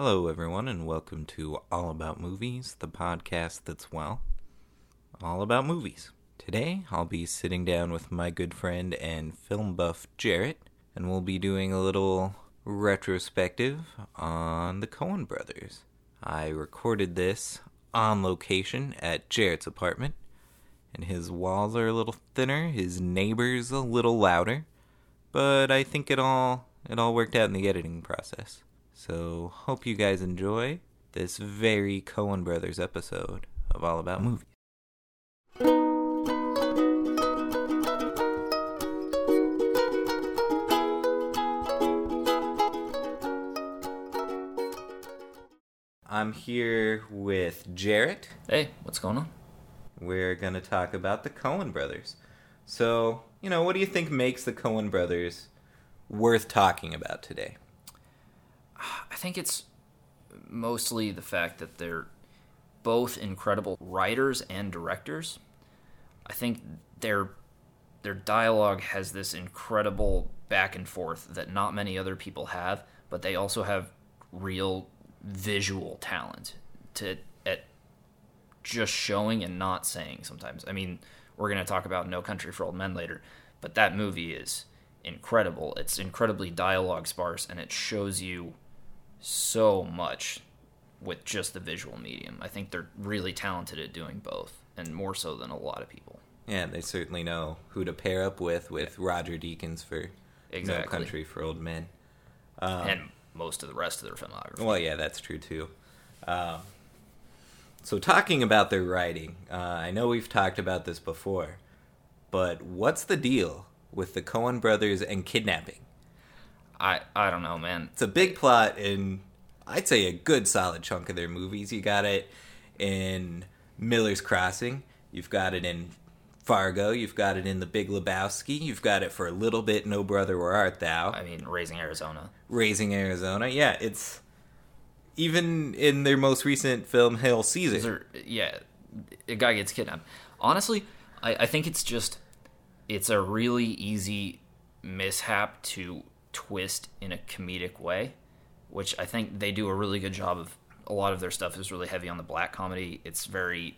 Hello, everyone, and welcome to All About Movies, the podcast that's, well, all about movies. Today, I'll be sitting down with my good friend and film buff Jarrett, and we'll be doing a little retrospective on the Coen brothers. I recorded this on location at Jarrett's apartment, and his walls are a little thinner, his neighbors a little louder, but I think it all it all worked out in the editing process. So, hope you guys enjoy this very Coen Brothers episode of All About Movies. I'm here with Jarrett. Hey, what's going on? We're going to talk about the Coen brothers. So, you know, what do you think makes the Coen brothers worth talking about today? I think it's mostly the fact that they're both incredible writers and directors. I think their their dialogue has this incredible back and forth that not many other people have, but they also have real visual talent to at just showing and not saying sometimes. I mean, we're going to talk about No Country for Old Men later, but that movie is incredible. It's incredibly dialogue sparse and it shows you so much with just the visual medium. I think they're really talented at doing both, and more so than a lot of people. Yeah, they certainly know who to pair up with with Roger Deakins for Exactly. No Country for Old Men. Um, and most of the rest of their filmography. Well, yeah, that's true too. Um, so, talking about their writing, uh, I know we've talked about this before, but what's the deal with the Coen brothers and kidnapping? I I don't know, man. It's a big plot in, I'd say, a good solid chunk of their movies. You got it in Miller's Crossing, you've got it in Fargo, you've got it in The Big Lebowski, you've got it for a little bit, No oh Brother, Where Art Thou? I mean, Raising Arizona. Raising Arizona. Yeah, it's even in their most recent film, Hail Caesar. yeah, a guy gets kidnapped. Honestly, I, I think it's just it's a really easy mishap to twist in a comedic way, which I think they do a really good job of. A lot of their stuff is really heavy on the black comedy. It's very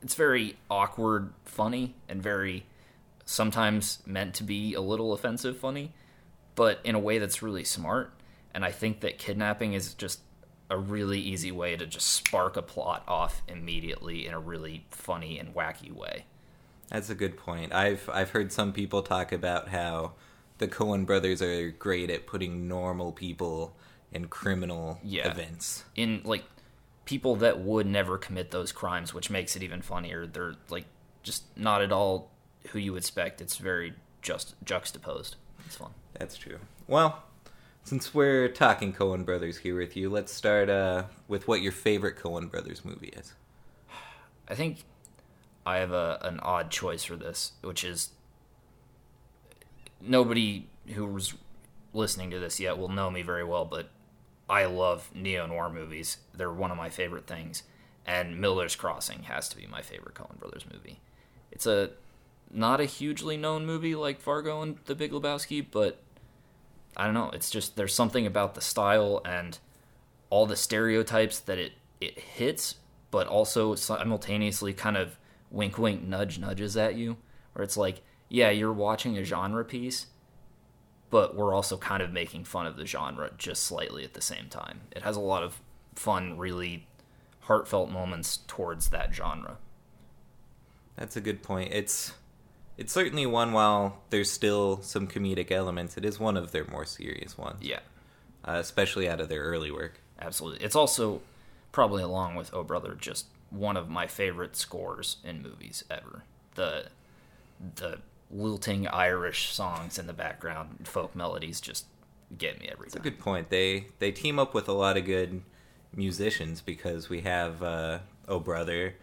it's very awkward funny and very sometimes meant to be a little offensive funny, but in a way that's really smart. And I think that kidnapping is just a really easy way to just spark a plot off immediately in a really funny and wacky way. That's a good point. I've I've heard some people talk about how the Coen brothers are great at putting normal people in criminal Yeah. events. In like people that would never commit those crimes, which makes it even funnier. They're like just not at all who you expect. It's very just juxtaposed. It's fun. That's true. Well, since we're talking Coen brothers here with you, let's start uh, with what your favorite Coen brothers movie is. I think I have a an odd choice for this, which is nobody who's listening to this yet will know me very well, but I love neo noir movies. They're one of my favorite things, and Miller's Crossing has to be my favorite Coen Brothers movie. It's a not a hugely known movie like Fargo and The Big Lebowski, but I don't know. It's just there's something about the style and all the stereotypes that it it hits, but also simultaneously kind of wink wink nudge nudges at you, where it's like, yeah, you're watching a genre piece, but we're also kind of making fun of the genre just slightly at the same time. It has a lot of fun, really heartfelt moments towards that genre. That's a good point. It's it's certainly one while there's still some comedic elements. It is one of their more serious ones, Yeah, uh, especially out of their early work. absolutely. It's also probably along with Oh Brother just one of my favorite scores in movies ever. The the lilting Irish songs in the background, folk melodies just get me every time. It's a good point. They they team up with a lot of good musicians because we have uh, Oh Brother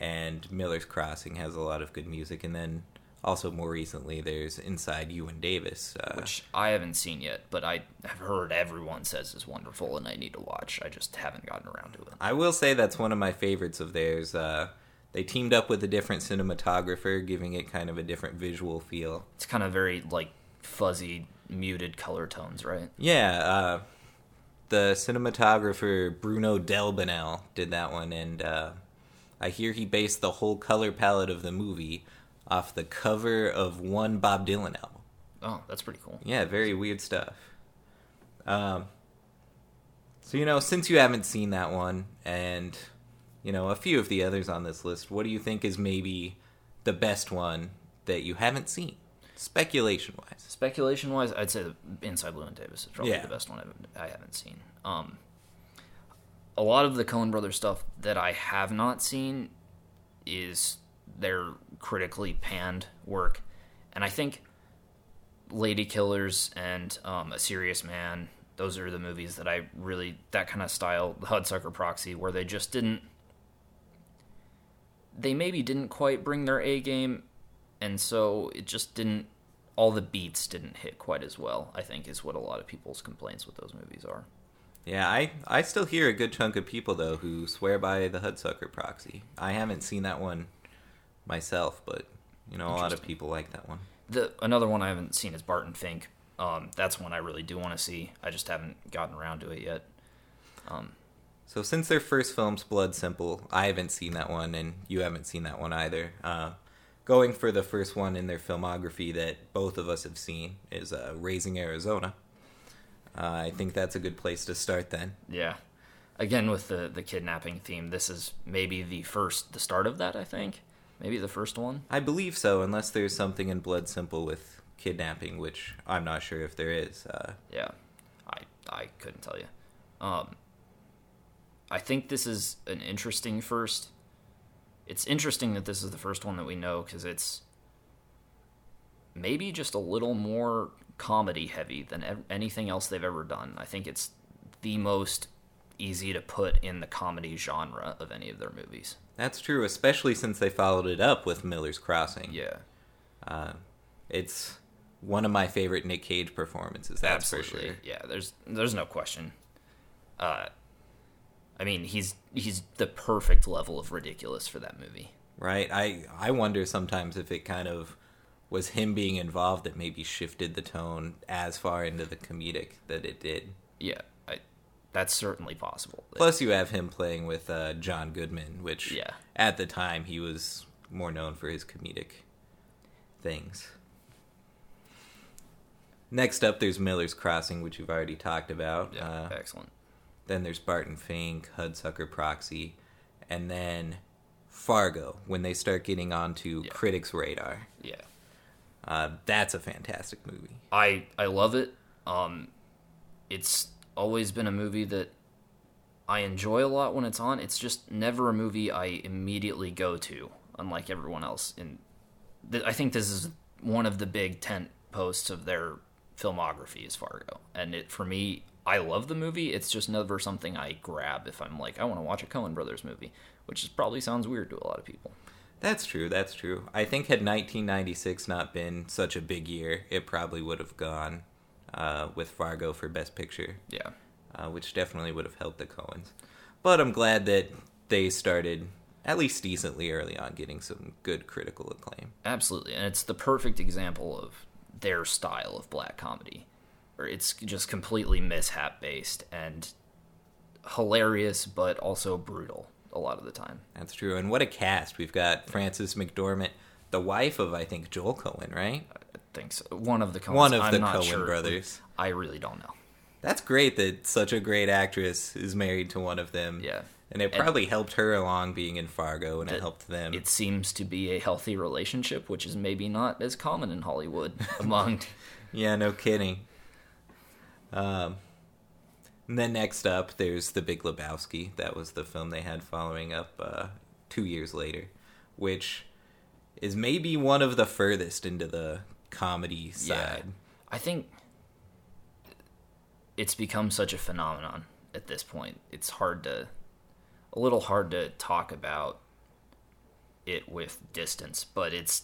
and Miller's Crossing has a lot of good music, and then also more recently there's Inside Llewyn Davis. Uh, which I haven't seen yet, but I have heard everyone says is wonderful and I need to watch. I just haven't gotten around to it. I will say that's one of my favorites of theirs. Uh, they teamed up with a different cinematographer, giving it kind of a different visual feel. It's kind of very like fuzzy, muted color tones, right? Yeah, uh, the cinematographer Bruno Delbonnel did that one, and uh, I hear he based the whole color palette of the movie off the cover of one Bob Dylan album. Oh, that's pretty cool. Yeah, very weird stuff. Um, so you know, since you haven't seen that one, and you know a few of the others on this list, what do you think is maybe the best one that you haven't seen, speculation wise? Speculation wise, I'd say the Inside Llewyn Davis is probably Yeah. the best one I've, I haven't seen. Um, a lot of the Coen Brothers stuff that I have not seen is their critically panned work, and I think Lady Killers and um, A Serious Man. Those are the movies that I really that kind of style, the Hudsucker Proxy, where they just didn't. They maybe didn't quite bring their A game, and so it just didn't. All the beats didn't hit quite as well. I think is what a lot of people's complaints with those movies are. Yeah, I I still hear a good chunk of people though who swear by the Hudsucker Proxy. I haven't seen that one myself, but you know a lot of people like that one. The another one I haven't seen is Barton Fink. Um, that's one I really do want to see. I just haven't gotten around to it yet. So since their first film's Blood Simple, I haven't seen that one, and you haven't seen that one either. Uh, going for the first one in their filmography that both of us have seen is uh, Raising Arizona. Uh, I think that's a good place to start then. Yeah. Again, with the the kidnapping theme, this is maybe the first, the start of that. I think maybe the first one. I believe so, unless there's something in Blood Simple with kidnapping, which I'm not sure if there is. Uh, Yeah, I I couldn't tell you. Um, I think this is an interesting first. It's interesting that this is the first one that we know because it's maybe just a little more comedy heavy than anything else they've ever done. I think it's the most easy to put in the comedy genre of any of their movies. that's true, especially since they followed it up with Miller's Crossing. Yeah, Uh, it's one of my favorite Nick Cage performances. That's for absolutely. sure. Yeah, there's there's no question. Uh, I mean, he's he's the perfect level of ridiculous for that movie. Right? I I wonder sometimes if it kind of was him being involved that maybe shifted the tone as far into the comedic that it did. Yeah, I, that's certainly possible. Plus, you have him playing with uh, John Goodman, which Yeah. at the time he was more known for his comedic things. Next up, there's Miller's Crossing, which you've already talked about. yeah, Uh, excellent. Then there's Barton Fink, Hudsucker Proxy, and then Fargo when they start getting onto Yeah. critics' radar. Yeah, Uh, that's a fantastic movie. I I love it. Um, it's always been a movie that I enjoy a lot when it's on. It's just never a movie I immediately go to, unlike everyone else. And th- I think this is one of the big tent posts of their filmography is Fargo. And it for me, I love the movie. It's just never something I grab if I'm like I want to watch a Coen Brothers movie, which is probably sounds weird to a lot of people. That's true. That's true. I think had 1996 not been such a big year, it probably would have gone uh, with Fargo for Best Picture, Yeah. uh, which definitely would have helped the Coens. But I'm glad that they started at least decently early on getting some good critical acclaim. Absolutely, and it's the perfect example of their style of black comedy, it's just completely mishap based and hilarious, but also brutal a lot of the time. That's true. And what a cast. We've got Frances McDormand, the wife of, I think, Joel Coen, right? I think so. one of the Coens, One of I'm the Coen sure. brothers. I really don't know. That's great that such a great actress is married to one of them. Yeah. And it And- probably helped her along being in Fargo, and it That helped them. It seems to be a healthy relationship, which is maybe not as common in Hollywood among. Yeah, no kidding. Um, and then next up, there's The Big Lebowski. That was the film they had following up uh, two years later, which is maybe one of the furthest into the comedy side. I think it's become such a phenomenon at this point. It's hard to, a little hard to talk about it with distance, but it's,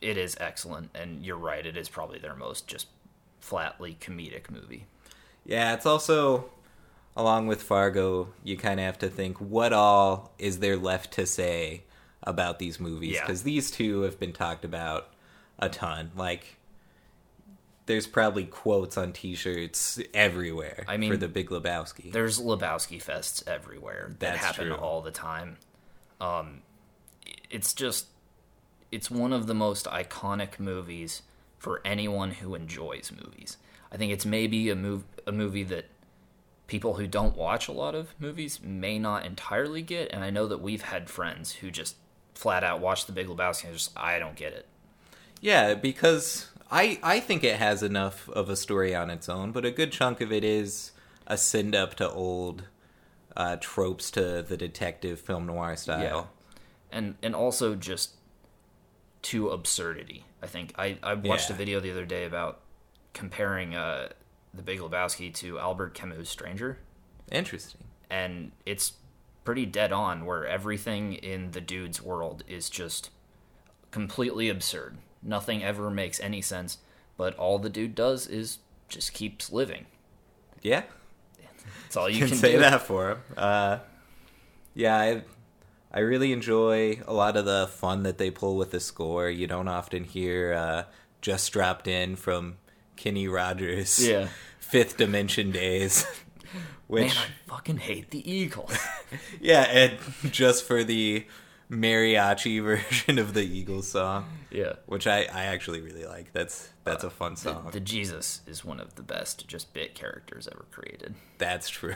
it is excellent, and you're right. It is probably their most just flatly comedic movie. Yeah, it's also along with Fargo, you kind of have to think what all is there left to say about these movies Yeah. because these two have been talked about a ton. Like there's probably quotes on T-shirts everywhere. I mean, for the Big Lebowski. There's Lebowski fests everywhere that That's happen true. all the time. Um, it's just, it's one of the most iconic movies for anyone who enjoys movies. I think it's maybe a move a movie that people who don't watch a lot of movies may not entirely get, and I know that we've had friends who just flat out watch The Big Lebowski and just I don't get it. Yeah, because I I think it has enough of a story on its own, but a good chunk of it is a send up to old uh, tropes to the detective film noir style. and and also just to absurdity. I think I, I watched Yeah. a video the other day about comparing uh, the Big Lebowski to Albert Camus' Stranger, Interesting. and it's pretty dead on. Where everything in the dude's world is just completely absurd. Nothing ever makes any sense, but all the dude does is just keeps living. Yeah, That's all you can can, say do. that for him. Uh, yeah, I I really enjoy a lot of the fun that they pull with the score. You don't often hear uh, "Just Dropped In" from Kenny Rogers. Yeah. Fifth Dimension Days. Which Man, I fucking hate the Eagles. yeah, and just for the mariachi version of the Eagles song, yeah. which I, I actually really like. That's that's a fun The, song. the Jesus is one of the best just bit characters ever created. That's true.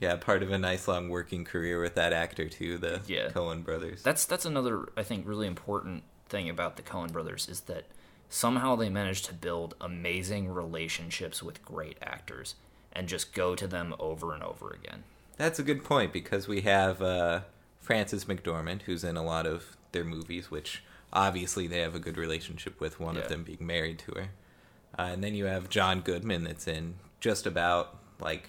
Yeah, part of a nice long working career with that actor too, the Yeah. Coen brothers. That's that's another I think really important thing about the Coen brothers is that somehow they managed to build amazing relationships with great actors and just go to them over and over again. That's a good point because we have uh, Frances McDormand, who's in a lot of their movies, which obviously they have a good relationship with, one Yeah. of them being married to her. Uh, and then you have John Goodman, that's in just about like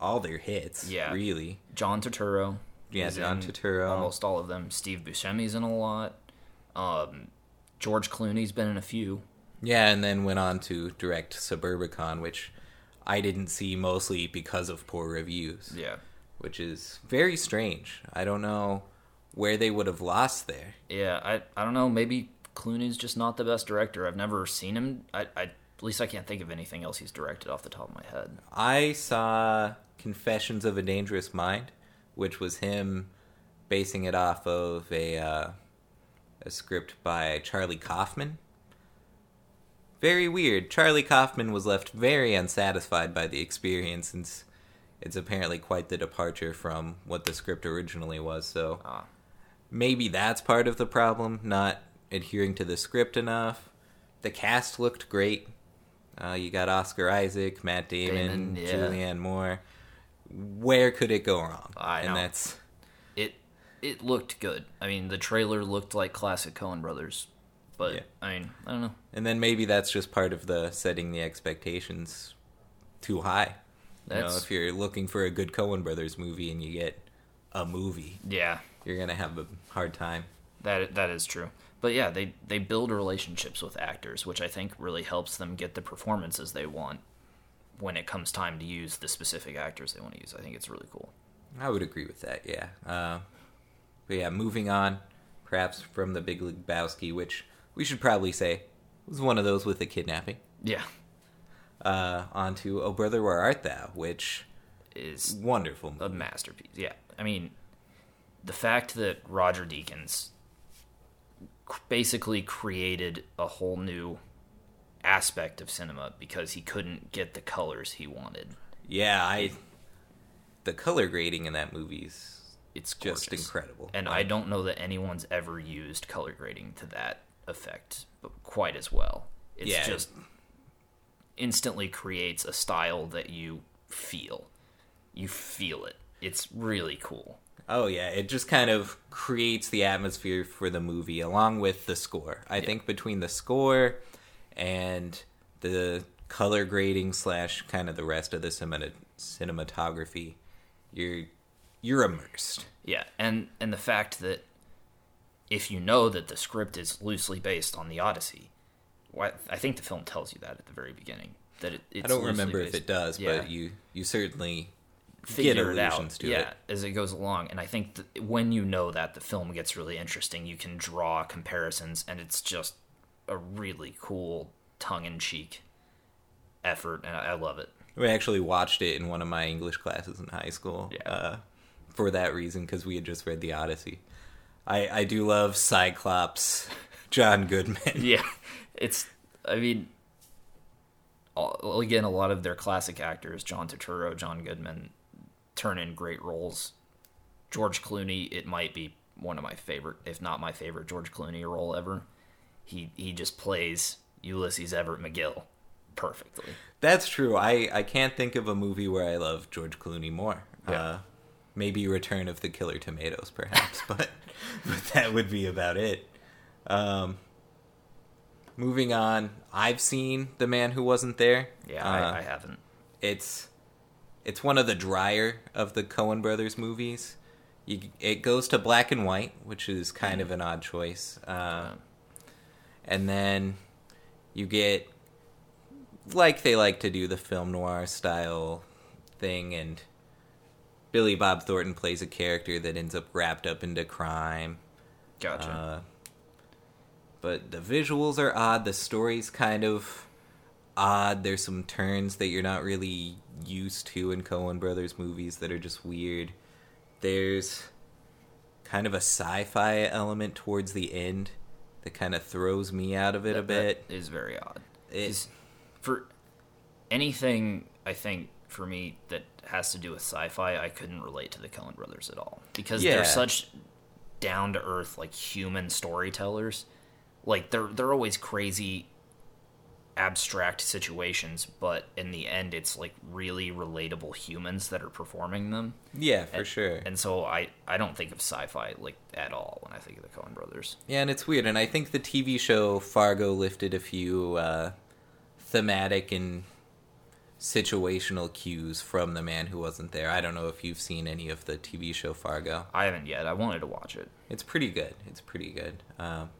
all their hits, Yeah. really. John Turturro. Yeah, John Turturro. Almost all of them. Steve Buscemi's in a lot. Um, George Clooney's been in a few. Yeah, and then went on to direct Suburbicon, which I didn't see mostly because of poor reviews, Yeah. which is very strange. I don't know where they would have lost there. Yeah, I I don't know. Maybe Clooney's just not the best director. I've never seen him. I, I at least I can't think of anything else he's directed off the top of my head. I saw Confessions of a Dangerous Mind, which was him basing it off of a uh, a script by Charlie Kaufman. Very weird. Charlie Kaufman was left very unsatisfied by the experience since it's apparently quite the departure from what the script originally was. So Ah. maybe that's part of the problem, not adhering to the script enough. The cast looked great. Uh, you got Oscar Isaac, Matt Damon, Damon, yeah. Julianne Moore. Where could it go wrong? I and know. that's It it looked good. I mean, the trailer looked like classic Coen Brothers, but Yeah. I mean, I don't know. and then maybe that's just part of the setting the expectations too high. You know, if you're looking for a good Coen Brothers movie and you get a movie, Yeah, you're gonna have a hard time. that that is true. But yeah, they they build relationships with actors, which I think really helps them get the performances they want when it comes time to use the specific actors they want to use. I think it's really cool. I would agree with that, yeah. Uh, but yeah, moving on, perhaps from the Big Lebowski, which we should probably say was one of those with the kidnapping. Yeah, Uh, onto Oh Brother Where Art Thou, which is wonderful movie. a masterpiece. Yeah, I mean, the fact that Roger Deakins basically created a whole new aspect of cinema because he couldn't get the colors he wanted. Yeah, I. The color grading in that movie's It's just incredible. And I don't know that anyone's ever used color grading to that effect but quite as well. It's Yeah. just instantly creates a style that you feel. You feel it. It's really cool. Oh yeah, it just kind of creates the atmosphere for the movie along with the score. I think between the score and the color grading slash kind of the rest of the cinema- cinematography, you're you're immersed. Yeah, and and the fact that if you know that the script is loosely based on the Odyssey, I think the film tells you that at the very beginning. That it, it's I don't remember if it does, Yeah. but you you certainly figure get it out to yeah, it. as it goes along. And I think when you know that, the film gets really interesting. You can draw comparisons, and it's just a really cool tongue in cheek effort, and I, I love it. We actually watched it in one of my English classes in high school. Yeah. Uh, for that reason, because we had just read the Odyssey. I I do love Cyclops, John Goodman. Yeah, it's. I mean, all, again, a lot of their classic actors, John Turturro, John Goodman, turn in great roles. George Clooney, it might be one of my favorite, if not my favorite, George Clooney role ever. He he just plays Ulysses Everett McGill perfectly. That's true. I, I can't think of a movie where I love George Clooney more. Yeah. Uh, maybe Return of the Killer Tomatoes, perhaps, but but that would be about it. Um, moving on, I've seen The Man Who Wasn't There. Yeah, Uh, I, I haven't. it's it's one of the drier of the Coen Brothers movies. You, it goes to black and white, which is kind of an odd choice. Uh, and then you get like they like to do the film noir style thing, and Billy Bob Thornton plays a character that ends up wrapped up into crime. Gotcha. Uh, but the visuals are odd. The story's kind of odd. There's some turns that you're not really used to in Coen Brothers movies that are just weird. There's kind of a sci-fi element towards the end that kind of throws me out of it a bit. that is very odd. It- for anything, I think for me that has to do with sci-fi, I couldn't relate to the Coen Brothers at all because Yeah. they're such down to earth, like human storytellers. Like they're they're always crazy, abstract situations, but in the end, it's like really relatable humans that are performing them. yeah, for And- sure. And so I I don't think of sci-fi like at all when I think of the Coen Brothers. Yeah, and it's weird. And I think the TV show Fargo lifted a few uh, thematic and situational cues from the man who wasn't there. I don't know if you've seen any of the TV show Fargo. I haven't yet. I wanted to watch it. It's pretty good. It's pretty good. Um,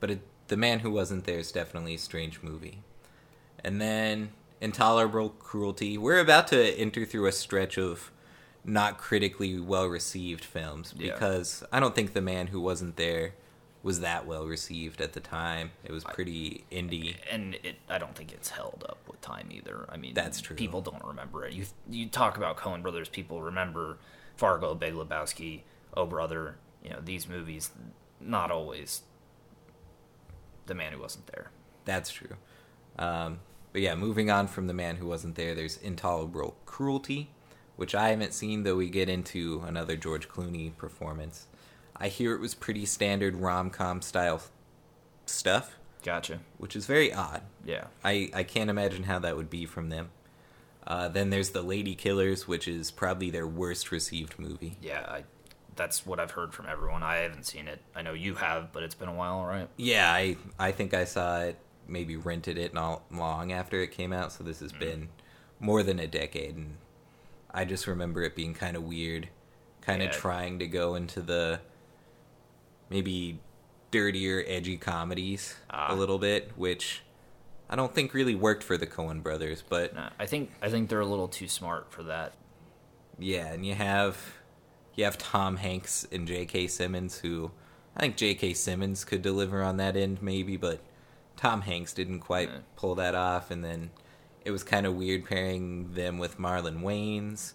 but it, the man who wasn't there is definitely a strange movie. And then intolerable cruelty. We're about to enter through a stretch of not critically well received films Yeah. because I don't think the man who wasn't there was that well received at the time. It was pretty indie. and it I don't think it's held up with time either. I mean, That's true. People don't remember it. You you talk about Coen Brothers, people remember Fargo, Big Lebowski, Oh Brother. You know these movies, not always. The man who wasn't there. That's true. Um, but yeah, moving on from the man who wasn't there, there's intolerable cruelty, which I haven't seen, though we get into another George Clooney performance. I hear it was pretty standard rom com style stuff, Gotcha. which is very odd. Yeah. I, I can't imagine how that would be from them. Uh, then there's The Lady Killers, which is probably their worst received movie. Yeah. I. That's what I've heard from everyone. I haven't seen it. I know you have, but it's been a while, right? Yeah, I I think I saw it, maybe rented it not long after it came out. So this has been more than a decade, and I just remember it being kind of weird, kind of Yeah. trying to go into the maybe dirtier, edgy comedies Ah. a little bit, which I don't think really worked for the Coen Brothers. But I think I think they're a little too smart for that. yeah, and you have you have Tom Hanks and J.K. Simmons, who I think J.K. Simmons could deliver on that end, maybe, but Tom Hanks didn't quite Yeah. pull that off. And then it was kind of weird pairing them with Marlon Wayans,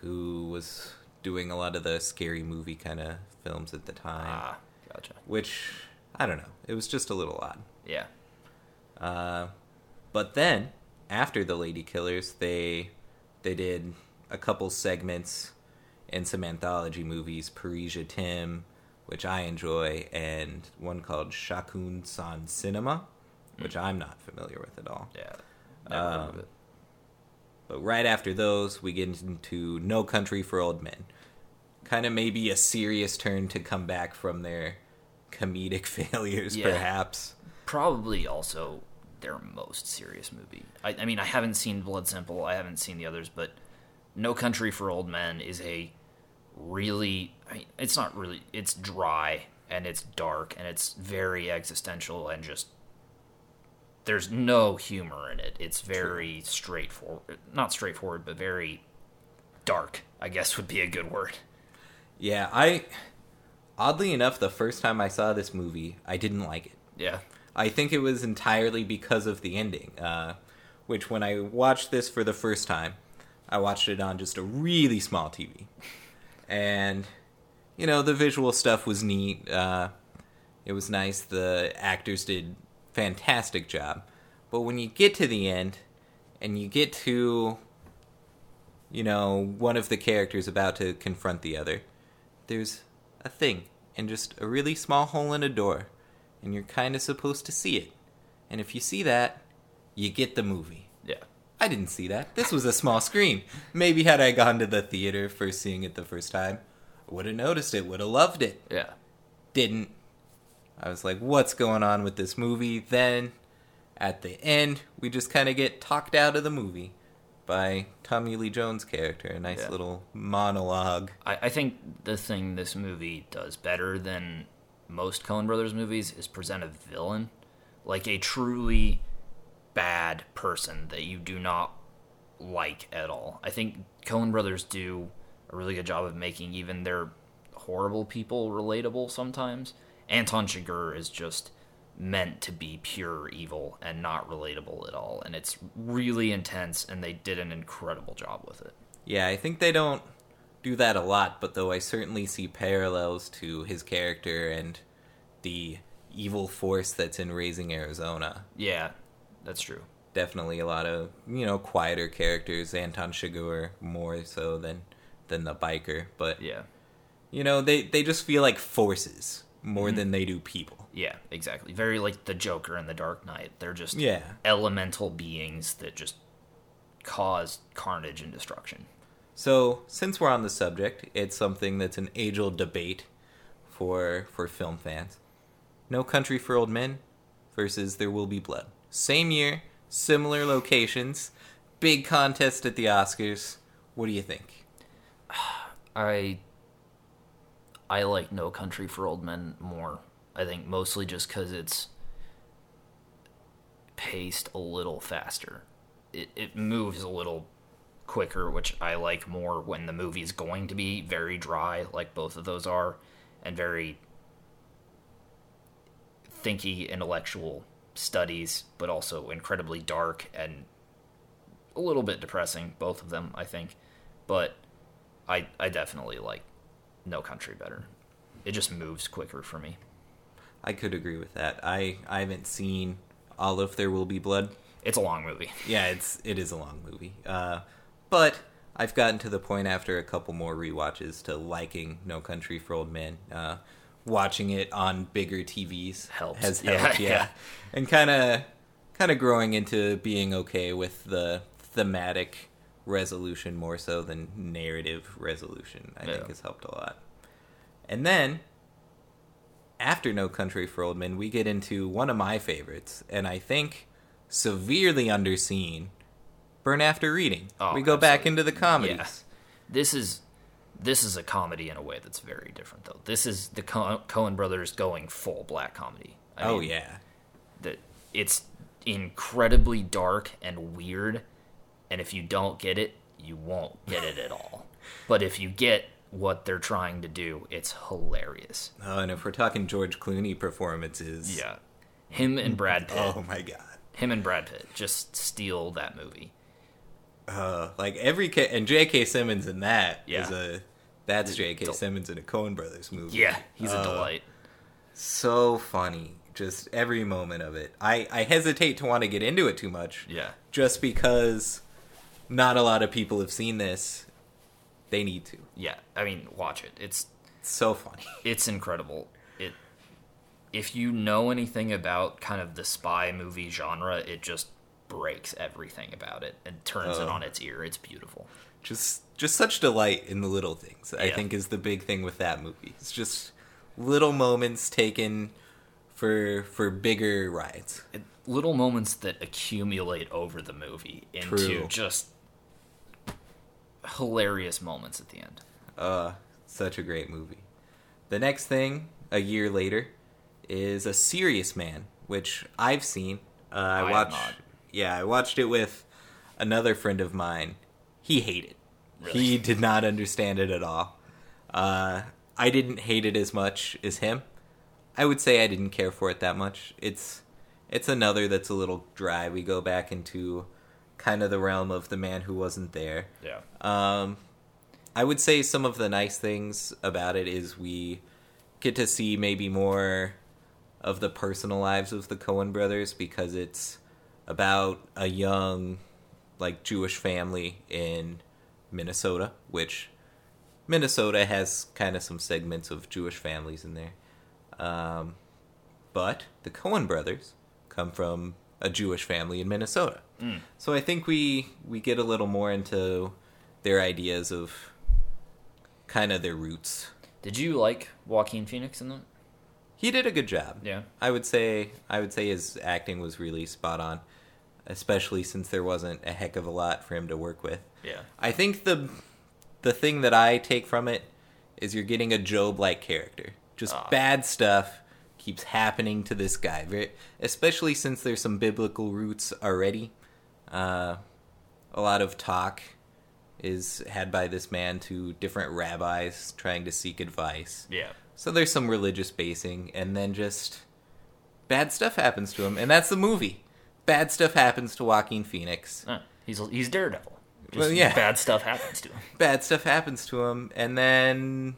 who was doing a lot of the scary movie kind of films at the time, Ah, gotcha. which I don't know. It was just a little odd. Yeah. Uh, but then after the Lady Killers, they they did a couple segments in some anthology movies, Paris, je t'aime, which I enjoy, and one called Chacun son cinéma, which I'm not familiar with at all. Yeah. Never Um, it. But right after those, we get into No Country for Old Men. Kind of maybe a serious turn to come back from their comedic failures, Yeah. perhaps. probably also their most serious movie. I, I mean, I haven't seen Blood Simple, I haven't seen the others, but No Country for Old Men is a really. I mean, it's not really. It's dry and it's dark and it's very existential and just. There's no humor in it. It's very straightforward. Not straightforward, but very dark, I guess would be a good word. Yeah, I oddly enough, the first time I saw this movie, I didn't like it. Yeah. I think it was entirely because of the ending. Uh, which when I watched this for the first time, I watched it on just a really small TV. And, you know, the visual stuff was neat. Uh, it was nice. The actors did fantastic job. But when you get to the end and you get to you know, one of the characters about to confront the other, there's a thing and just a really small hole in a door, and you're kind of supposed to see it. And if you see that, you get the movie. I didn't see that. This was a small screen. Maybe had I gone to the theater for seeing it the first time, I would have noticed it, would have loved it. Yeah. Didn't. I was like, what's going on with this movie? Then, at the end, we just kind of get talked out of the movie by Tommy Lee Jones' character. A nice Yeah. little monologue. I, I think the thing this movie does better than most Coen Brothers movies is present a villain, like a truly bad person that you do not like at all. I think Coen Brothers do a really good job of making even their horrible people relatable sometimes. Anton Chigurh is just meant to be pure evil and not relatable at all, and it's really intense, and they did an incredible job with it. Yeah, I think they don't do that a lot, but though I certainly see parallels to his character and the evil force that's in Raising Arizona. Yeah, that's true. Definitely a lot of, you know, quieter characters, Anton Chigurh more so than than the biker, but Yeah. you know, they they just feel like forces more Mm-hmm. than they do people. Yeah, exactly. Very like the Joker and the Dark Knight. They're just Yeah. elemental beings that just cause carnage and destruction. So, since we're on the subject, it's something that's an age-old debate for for film fans. No Country for Old Men versus There Will Be Blood. Same year, similar locations, big contest at the Oscars. What do you think? I I like No Country for Old Men more. I think mostly just because it's paced a little faster. It it moves a little quicker, which I like more when the movie's going to be very dry, like both of those are, and very thinky intellectual studies, but also incredibly dark and a little bit depressing, both of them, I think. But I I definitely like No Country better. It just moves quicker for me. I could agree with that. I I haven't seen all of There Will Be Blood. It's a long movie. Yeah, it's it is a long movie. Uh, but I've gotten to the point after a couple more rewatches to liking No Country for Old Men. Uh, watching it on bigger TVs Helps. has helped, yeah, yeah. and kind of kind of growing into being okay with the thematic resolution more so than narrative resolution. I Yeah. think has helped a lot. And then after No Country for Old Men, we get into one of my favorites, and I think severely underseen. Burn After Reading. Oh, we go back into the comedies. Yeah. This is this is a comedy in a way that's very different though. This is the Co- Coen brothers going full black comedy. I oh mean, yeah, that it's incredibly dark and weird and if you don't get it you won't get it at all. But if you get what they're trying to do it's hilarious. Oh, and if we're talking George Clooney performances, yeah. Him and brad oh, pitt. Oh my god. him and brad pitt just steal that movie Uh, like every K- and J.K. Simmons in that is Yeah. a that's J.K. Del- Simmons in a Coen Brothers movie. yeah he's a Uh, delight So funny, just every moment of it. I I hesitate to want to get into it too much. yeah just because not a lot of people have seen this. They need to. yeah i mean watch it it's It's so funny. it's incredible. It if you know anything about kind of the spy movie genre, it just breaks everything about it and turns it Oh. on its ear. It's beautiful. just just such delight in the little things i think is the big thing with that movie it's just little moments taken for for bigger rides It, little moments that accumulate over the movie into True. just hilarious moments at the end. uh such a great movie the next thing a year later is a serious man which i've seen uh, i, I have watched not. Yeah i watched it with another friend of mine he hated Really? he did not understand it at all uh i didn't hate it as much as him I would say I didn't care for it that much. It's it's another that's a little dry. We go back into kind of the realm of the man who wasn't there. Yeah. Um, I would say some of the nice things about it is we get to see maybe more of the personal lives of the Coen brothers because it's about a young, like Jewish family in Minnesota, which Minnesota has kind of some segments of Jewish families in there. Um, but the Coen brothers come from a Jewish family in Minnesota. Mm. So I think we we get a little more into their ideas of kind of their roots. Did you like Joaquin Phoenix in that? He did a good job. Yeah. I would say I would say his acting was really spot on, especially since there wasn't a heck of a lot for him to work with. Yeah. I think the the thing that I take from it is you're getting a Job like character. Just bad stuff keeps happening to this guy, Very, especially since there's some biblical roots already. Uh, a lot of talk is had by this man to different rabbis trying to seek advice. Yeah. So there's some religious basing, and then just bad stuff happens to him, and that's the movie. Bad stuff happens to Joaquin Phoenix. Uh, he's he's Daredevil. Just Well, yeah. Bad stuff happens to him. Bad stuff happens to him, and then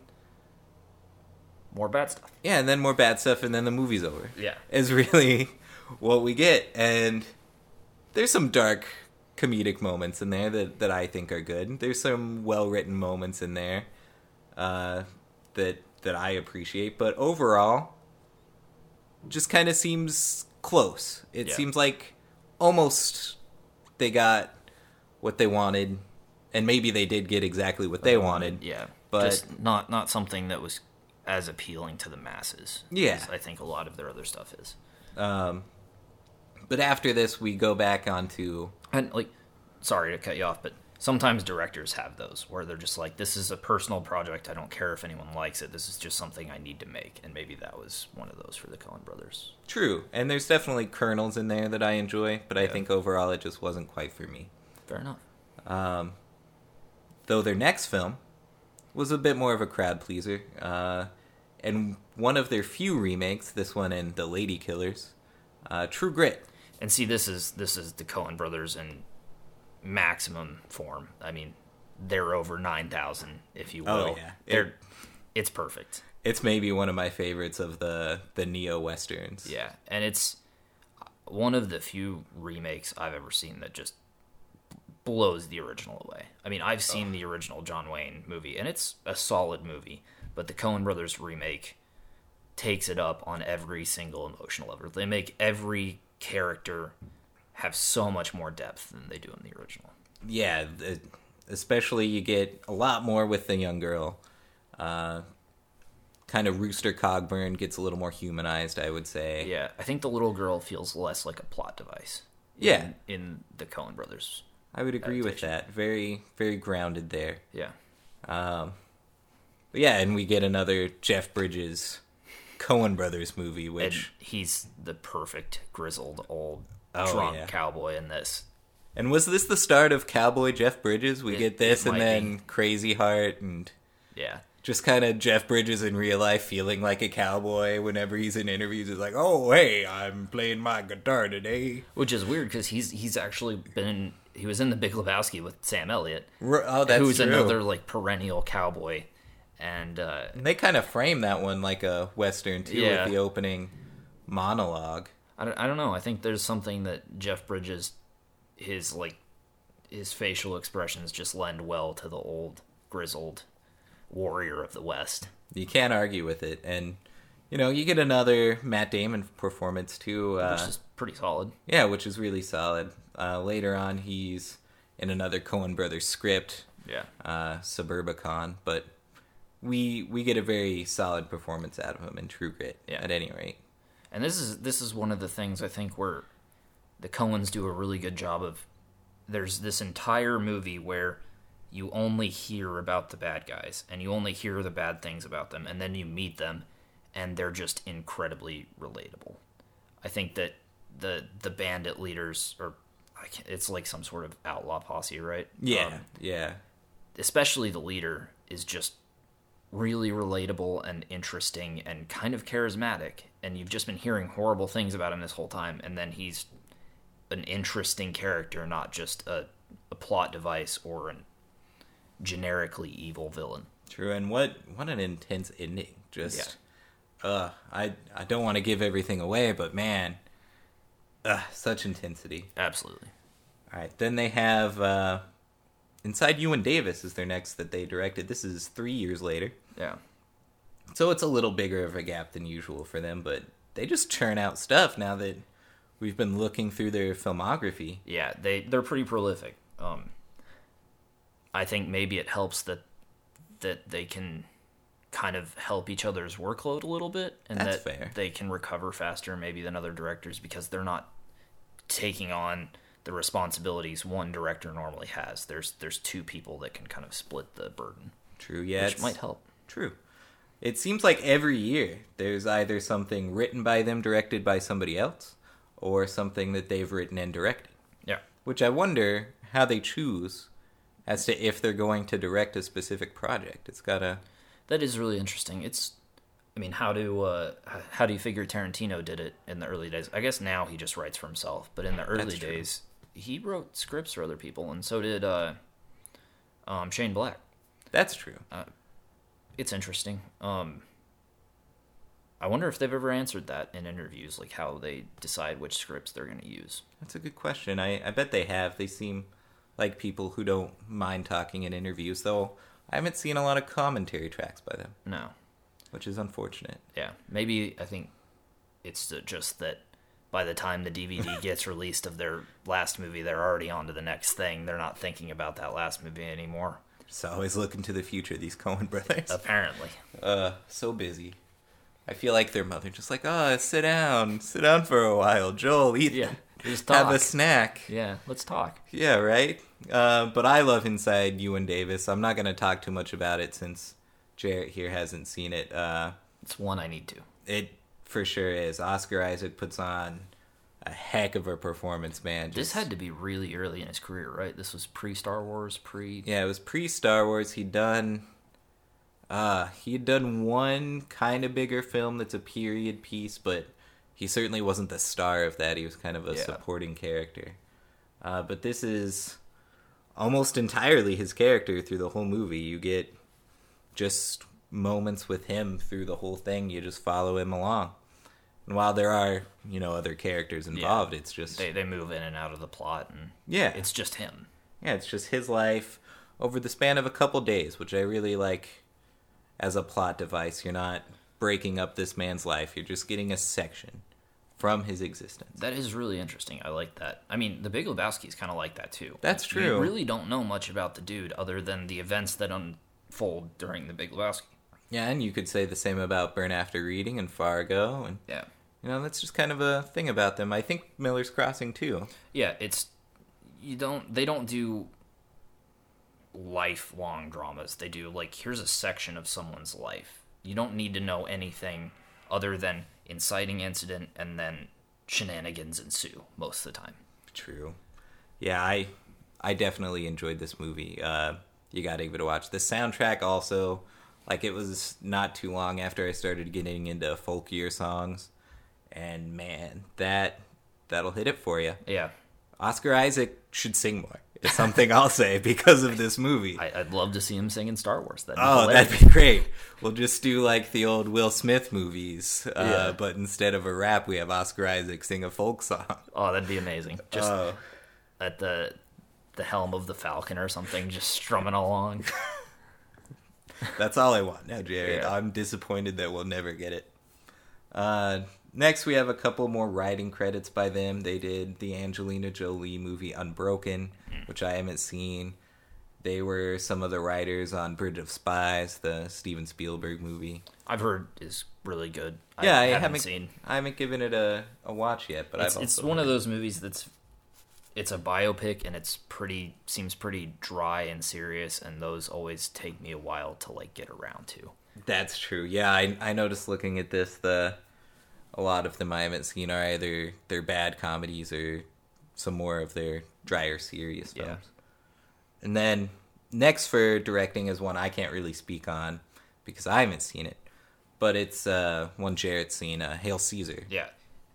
More bad stuff. yeah, and then more bad stuff, and then the movie's over. Yeah. Is really what we get, and there's some dark comedic moments in there that that I think are good. There's some well written moments in there uh, that that I appreciate, but overall, just kind of seems close. It Yeah. seems like almost they got what they wanted, and maybe they did get exactly what they wanted. Yeah. But- just not not something that was as appealing to the masses. Yeah. as I think a lot of their other stuff is. Um, but after this, we go back onto And like, sorry to cut you off, but sometimes directors have those where they're just like, "This is a personal project. I don't care if anyone likes it. This is just something I need to make." And maybe that was one of those for the Coen Brothers. True, and there's definitely kernels in there that I enjoy, but I think overall it just wasn't quite for me. Fair enough. Um, though their next film was a bit more of a crowd pleaser, uh, and one of their few remakes, this one and The Lady Killers, uh, True Grit. And see, this is this is the Coen Brothers in maximum form. I mean, they're over nine thousand, if you oh, will. Oh, yeah. they're it's perfect. It's maybe one of my favorites of the the neo westerns. Yeah, and it's one of the few remakes I've ever seen that just blows the original away. I mean, I've seen the original John Wayne movie, and it's a solid movie, but the Coen Brothers remake takes it up on every single emotional level. They make every character have so much more depth than they do in the original. yeah, especially you get a lot more with the young girl. Uh, kind of Rooster Cogburn gets a little more humanized, I would say. Yeah, I think the little girl feels less like a plot device. Yeah. in, in the Coen Brothers. I would agree with that. Very, very grounded there. Yeah, Um, yeah, and we get another Jeff Bridges Coen Brothers movie, and which he's the perfect grizzled old Oh, drunk yeah. cowboy in this. and was this the start of Cowboy Jeff Bridges? We It- get this, and then be. Crazy Heart, and Yeah, just kind of Jeff Bridges in real life feeling like a cowboy whenever he's in interviews. He's like, "Oh, hey, I'm playing my guitar today." which is weird because he's he's actually been he was in the Big Lebowski with Sam Elliott, R- oh, that's who's true. another like perennial cowboy, and uh, And they kind of frame that one like a western too, Yeah. with the opening monologue. I don't, I don't know. I think there's something that Jeff Bridges, his like, his facial expressions just lend well to the old grizzled warrior of the West. You can't argue with it, and you know you get another Matt Damon performance too. Uh, which is pretty solid. yeah, which is really solid. Uh, later on, he's in another Coen Brothers script, Yeah. uh, Suburbicon, but we we get a very solid performance out of him in True Grit. Yeah. At any rate, And this is this is one of the things I think where the Coens do a really good job of. There's this entire movie where you only hear about the bad guys and you only hear the bad things about them, and then you meet them, and they're just incredibly relatable. I think that the the bandit leaders or it's like some sort of outlaw posse, right? yeah, Um, yeah, especially the leader is just really relatable and interesting and kind of charismatic and you've just been hearing horrible things about him this whole time and then he's an interesting character, not just a, a plot device or an generically evil villain. True, and what what an intense ending. Just uh I I don't want to give everything away, but man, uh such intensity. Absolutely. All right, then they have uh Inside Llewyn Davis is their next that they directed. This is 3 years later. Yeah. So it's a little bigger of a gap than usual for them, but they just churn out stuff now that we've been looking through their filmography. Yeah, they they're pretty prolific. Um, I think maybe it helps that that they can kind of help each other's workload a little bit, and That's that fair. they can recover faster maybe than other directors because they're not taking on the responsibilities one director normally has. There's there's two people that can kind of split the burden, True, yeah, which might help. True. It seems like every year there's either something written by them, directed by somebody else, or something that they've written and directed. Yeah. Which I wonder how they choose as to if they're going to direct a specific project. It's gotta. That is really interesting. It's, I mean, how do uh, how do you figure Tarantino did it in the early days? I guess now he just writes for himself, but in the early days, he wrote scripts for other people, and so did uh, um, Shane Black. That's true. It's interesting. Um, I wonder if they've ever answered that in interviews, like how they decide which scripts they're going to use. That's a good question. I, I bet they have. They seem like people who don't mind talking in interviews, though I haven't seen a lot of commentary tracks by them, No, which is unfortunate. yeah, maybe I think it's just that by the time the DVD gets released of their last movie, they're already on to the next thing. They're not thinking about that last movie anymore. Just always looking to the future, these Coen brothers. Apparently, Uh, so busy. I feel like their mother just like, oh, sit down, sit down for a while, Joel, eat, yeah, just have a snack. yeah, let's talk. Yeah, right. Uh, but I love Inside Llewyn Davis. I'm not gonna talk too much about it since Jarrett here hasn't seen it. Uh, It's one I need to. it for sure is. Oscar Isaac puts on a heck of a performance, man. This had to be really early in his career, right? This was pre Star Wars, pre. Yeah, it was pre Star Wars. He'd done uh he had done one kind of bigger film that's a period piece, but he certainly wasn't the star of that. He was kind of a Yeah. supporting character. Uh, but this is almost entirely his character through the whole movie. You get just moments with him through the whole thing. You just follow him along. And while there are, you know, other characters involved, it's just They they move in and out of the plot, and yeah, it's just him. yeah, it's just his life over the span of a couple days, which I really like as a plot device. You're not breaking up this man's life, you're just getting a section from his existence. That is really interesting. I like that. I mean, The Big Lebowski is kind of like that too. That's true. You really don't know much about the dude other than the events that unfold during The Big Lebowski. Yeah, and you could say the same about Burn After Reading and Fargo, and Yeah, you know that's just kind of a thing about them. I think Miller's Crossing too. yeah. It's you don't. They don't do lifelong dramas. They do like here's a section of someone's life. You don't need to know anything other than inciting incident and then shenanigans ensue most of the time. True. Yeah, I I definitely enjoyed this movie. Uh, you got to give it a watch. The soundtrack also, like, it was not too long after I started getting into folkier songs, and man, that that'll hit it for you. Yeah, Oscar Isaac should sing more. Is something I'll say because of this movie. I, I'd love to see him sing in Star Wars. That'd Oh, hilarious. that'd be great. We'll just do like the old Will Smith movies, uh, Yeah. but instead of a rap, we have Oscar Isaac sing a folk song. Oh, that'd be amazing. Just Oh. at the the helm of the Falcon or something, just strumming along. That's all I want now, Jarrett. Yeah. I'm disappointed that we'll never get it. Uh, next, we have a couple more writing credits by them. They did the Angelina Jolie movie Unbroken, hmm. which I haven't seen. They were some of the writers on Bridge of Spies, the Steven Spielberg movie. I've heard is really good. yeah, I haven't, haven't seen. I haven't given it a, a watch yet, but It's, I've it's one of those movies that's it's a biopic and it's pretty seems pretty dry and serious, and those always take me a while to like get around to. That's true. Yeah, I I noticed looking at this the a lot of them I haven't seen are either they're bad comedies or some more of their drier serious films. Yeah. And then next for directing is one I can't really speak on because I haven't seen it. But it's uh one Jarrett's seen, uh, Hail Caesar. Yeah,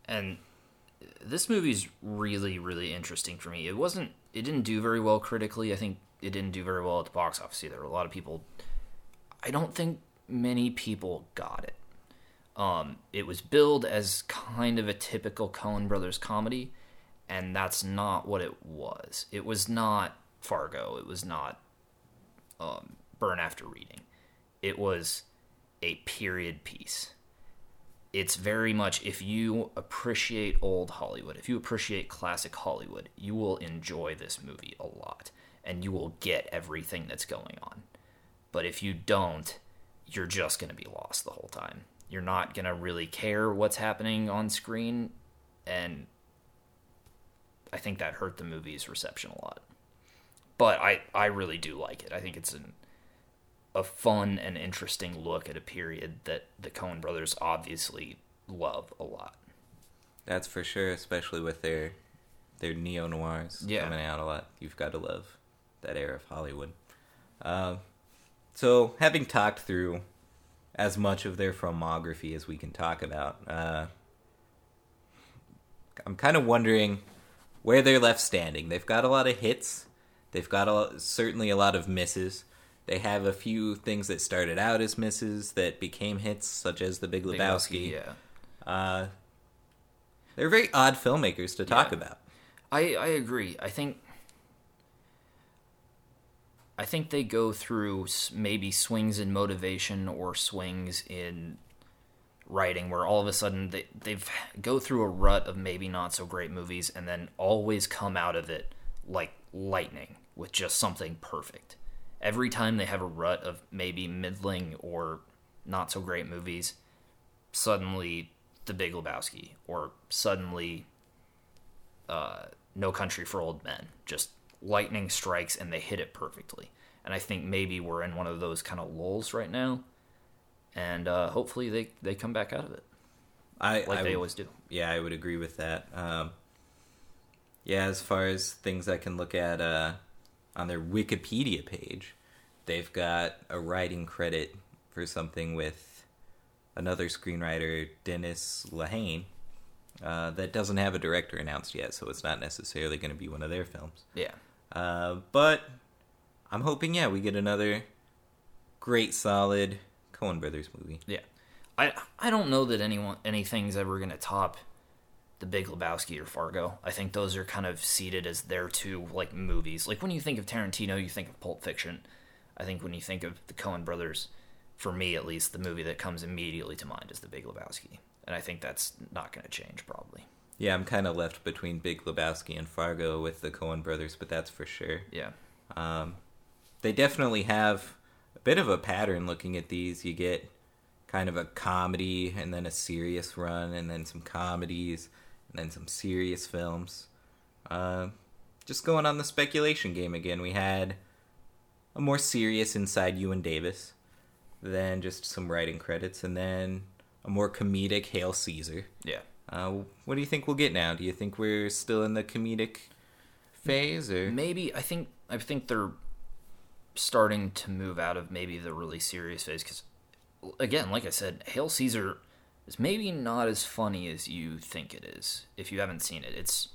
and this movie's really really interesting for me. It wasn't it didn't do very well critically. I think it didn't do very well at the box office either. A lot of people I don't think many people got it. Um, it was billed as kind of a typical Coen Brothers comedy, and that's not what it was. It was not Fargo. It was not um, Burn After Reading. It was a period piece. It's very much if you appreciate old Hollywood, if you appreciate classic Hollywood, you will enjoy this movie a lot and you will get everything that's going on. But if you don't, you're just going to be lost the whole time. You're not going to really care what's happening on screen and I think that hurt the movie's reception a lot. But I I really do like it. I think it's an a fun and interesting look at a period that the Coen brothers obviously love a lot. That's for sure, especially with their their neo noirs Yeah. coming out a lot. You've got to love that era of Hollywood. Uh, so, having talked through as much of their filmography as we can talk about, uh, I'm kind of wondering where they're left standing. They've got a lot of hits. They've got a, certainly a lot of misses. They have a few things that started out as misses that became hits, such as The Big Big Lebowski. yeah. Uh, they're very odd filmmakers to talk Yeah. about. I I agree. I think I think they go through maybe swings in motivation or swings in writing where all of a sudden they they've go through a rut of maybe not so great movies and then always come out of it like lightning with just something perfect. Every time they have a rut of maybe middling or not so great movies, suddenly The Big Lebowski or suddenly uh, No Country for Old Men. Just lightning strikes and they hit it perfectly. And I think maybe we're in one of those kind of lulls right now. And uh, hopefully they, they come back out of it I, like I they would- always do. Yeah, I would agree with that. Um, yeah, as far as things I can look at uh, on their Wikipedia page, they've got a writing credit for something with another screenwriter, Dennis Lehane. Uh, that doesn't have a director announced yet, so it's not necessarily going to be one of their films. Yeah. Uh, but I'm hoping, yeah, we get another great, solid Coen Brothers movie. Yeah. I I don't know that anyone anything's ever gonna top the Big Lebowski or Fargo. I think those are kind of seated as their two like movies. Like when you think of Tarantino, you think of Pulp Fiction. I think when you think of the Coen brothers, for me at least, the movie that comes immediately to mind is the Big Lebowski. And I think that's not gonna change probably. Yeah, I'm kind of left between Big Lebowski and Fargo with the Coen brothers, but that's for sure. Yeah. Um, they definitely have a bit of a pattern looking at these. You get kind of a comedy and then a serious run, and then some comedies, and then some serious films. Uh, just going on the speculation game again, we had a more serious Inside Llewyn Davis, then just some writing credits, and then a more comedic Hail Caesar. Yeah. Uh, what do you think we'll get now? Do you think we're still in the comedic phase, or Maybe I think I think they're starting to move out of maybe the really serious phase because again, like I said, Hail Caesar is maybe not as funny as you think it is if you haven't seen it. It's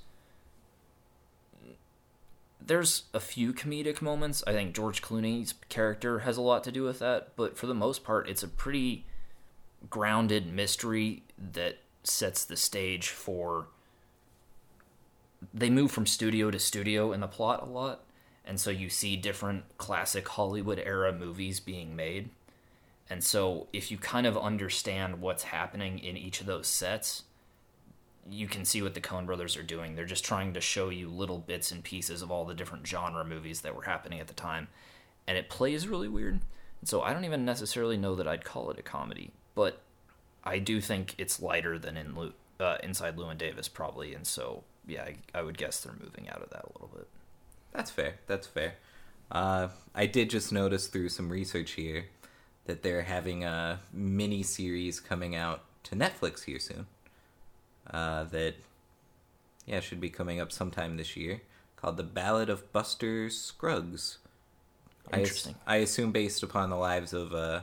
there's a few comedic moments. I think George Clooney's character has a lot to do with that, but for the most part, it's a pretty grounded mystery that sets the stage for they move from studio to studio in the plot a lot. And so you see different classic hollywood era movies being made. And so if you kind of understand what's happening in each of those sets you can see what the Coen brothers are doing. They're just trying to show you little bits and pieces of all the different genre movies that were happening at the time. And it plays really weird. And so i don't even necessarily know that i'd call it a comedy but i do think it's lighter than in Lou, uh, inside Llewyn davis probably and so yeah I, I would guess they're moving out of that a little bit That's fair. That's fair. Uh, I did just notice through some research here that they're having a mini series coming out to Netflix here soon. Uh, that, yeah, should be coming up sometime this year called The Ballad of Buster Scruggs. I Interesting. I, assume based upon the lives of uh,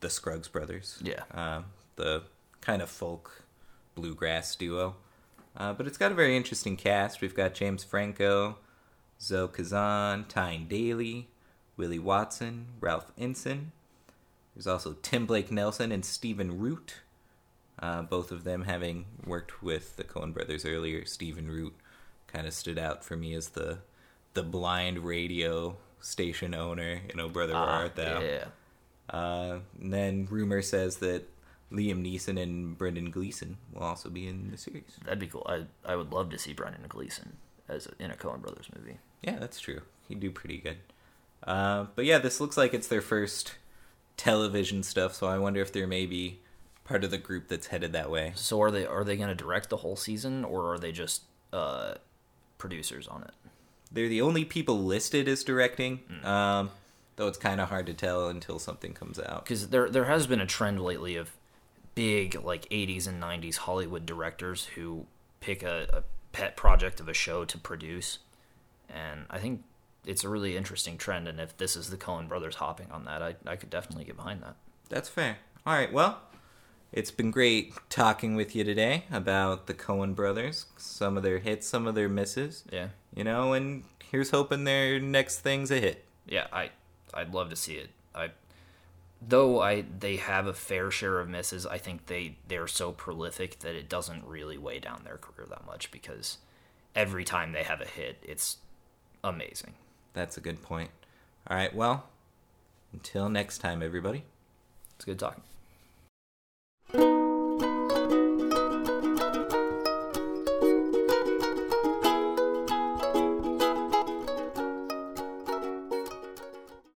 the Scruggs brothers. Yeah. Um, the kind of folk bluegrass duo. Uh, but it's got a very interesting cast. We've got James Franco, Zoe Kazan, Tyne Daly, Willie Watson, Ralph Ineson. There's also Tim Blake Nelson and Stephen Root. Uh, both of them having worked with the Coen brothers earlier. Stephen Root kind of stood out for me as the the blind radio station owner in Oh Brother Where Ah, Art Thou. yeah. Uh, and then rumor says that Liam Neeson and Brendan Gleeson will also be in the series. That'd be cool. I I would love to see Brendan Gleeson as a, in a Coen Brothers movie. Yeah, that's true. He'd do pretty good. Uh, but yeah, this looks like it's their first television stuff, so I wonder if they're maybe part of the group that's headed that way. So are they are they going to direct the whole season or are they just uh, producers on it? They're the only people listed as directing, um, though it's kind of hard to tell until something comes out. Because there there has been a trend lately of big like 80s and 90s Hollywood directors who pick a, a pet project of a show to produce, and I think it's a really interesting trend. And if this is the Coen Brothers hopping on that, I I could definitely get behind that. That's fair. All right, well, it's been great talking with you today about the Coen brothers, some of their hits, some of their misses, Yeah, you know, and here's hoping their next thing's a hit. yeah, I I'd love to see it. I though I they have a fair share of misses. I think they they're so prolific that it doesn't really weigh down their career that much because every time they have a hit, it's amazing. That's a good point. All right, well, until next time, everybody. It's good talking.